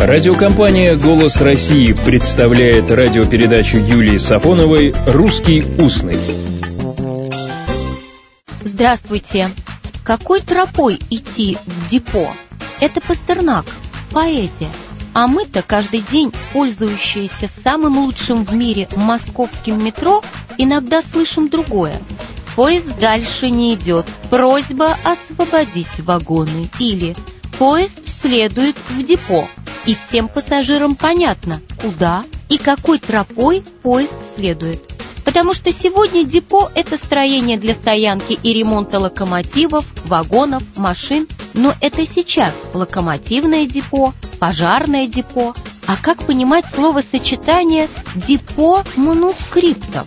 Радиокомпания «Голос России» представляет радиопередачу Юлии Сафоновой «Русский устный». Здравствуйте! Какой тропой идти в депо? Это Пастернак, поэзия. А мы-то каждый день, пользующиеся самым лучшим в мире московским метро, иногда слышим другое. Поезд дальше не идет. Просьба освободить вагоны. Или поезд следует в депо. И всем пассажирам понятно, куда и какой тропой поезд следует. Потому что сегодня депо – это строение для стоянки и ремонта локомотивов, вагонов, машин. Но это сейчас локомотивное депо, пожарное депо. А как понимать словосочетание «депо манускриптов»?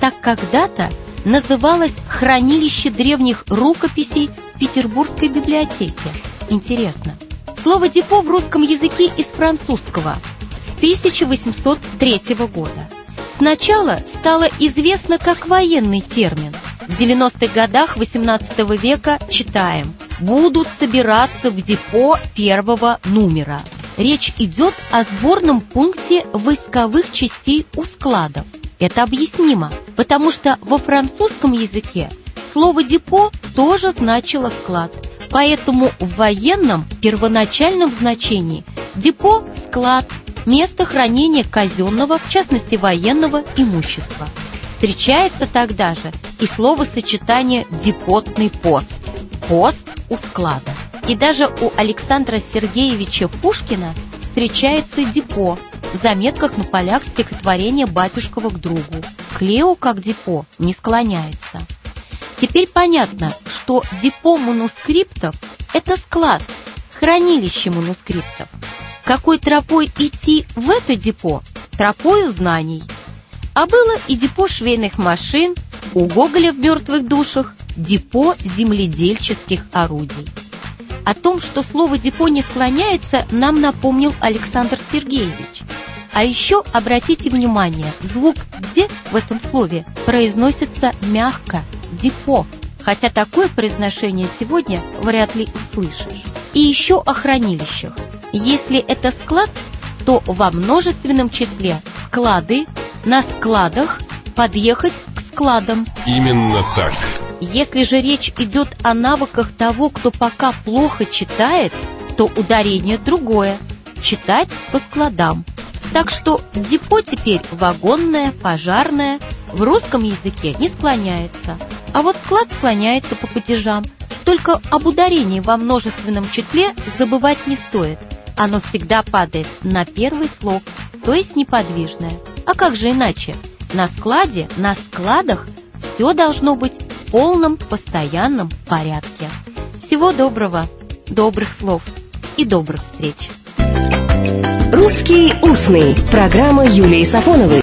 Так когда-то называлось хранилище древних рукописей Петербургской библиотеке. Интересно. Слово «депо» в русском языке из французского с 1803 года. Сначала стало известно как военный термин. В 90-х годах XVIII века читаем «будут собираться в депо первого номера». Речь идет о сборном пункте войсковых частей у складов. Это объяснимо, потому что во французском языке слово «депо» тоже значило «склад», Поэтому в военном первоначальном значении депо – склад, место хранения казенного, в частности военного имущества. Встречается тогда же и словосочетание «депотный пост» – пост у склада. И даже у Александра Сергеевича Пушкина встречается депо в заметках на полях стихотворения «Батюшкова к другу». Клео как депо не склоняется. Теперь понятно, что депо манускриптов – это склад, хранилище манускриптов. Какой тропой идти в это депо? Тропою знаний. А было и депо швейных машин, у Гоголя в «Мертвых душах» депо земледельческих орудий. О том, что слово «депо» не склоняется, нам напомнил Александр Сергеевич. А еще обратите внимание, звук «де» в этом слове произносится мягко – депо, хотя такое произношение сегодня вряд ли услышишь. И еще о хранилищах. Если это склад, то во множественном числе склады, на складах, подъехать к складам. Именно так. Если же речь идет о навыках того, кто пока плохо читает, то ударение другое – читать по складам. Так что депо теперь вагонное, пожарное, в русском языке не склоняется – а вот склад склоняется по падежам. Только об ударении во множественном числе забывать не стоит. Оно всегда падает на первый слог, то есть неподвижное. А как же иначе? На складе, на складах все должно быть в полном постоянном порядке. Всего доброго, добрых слов и добрых встреч. «Русский устный» – программа Юлии Сафоновой.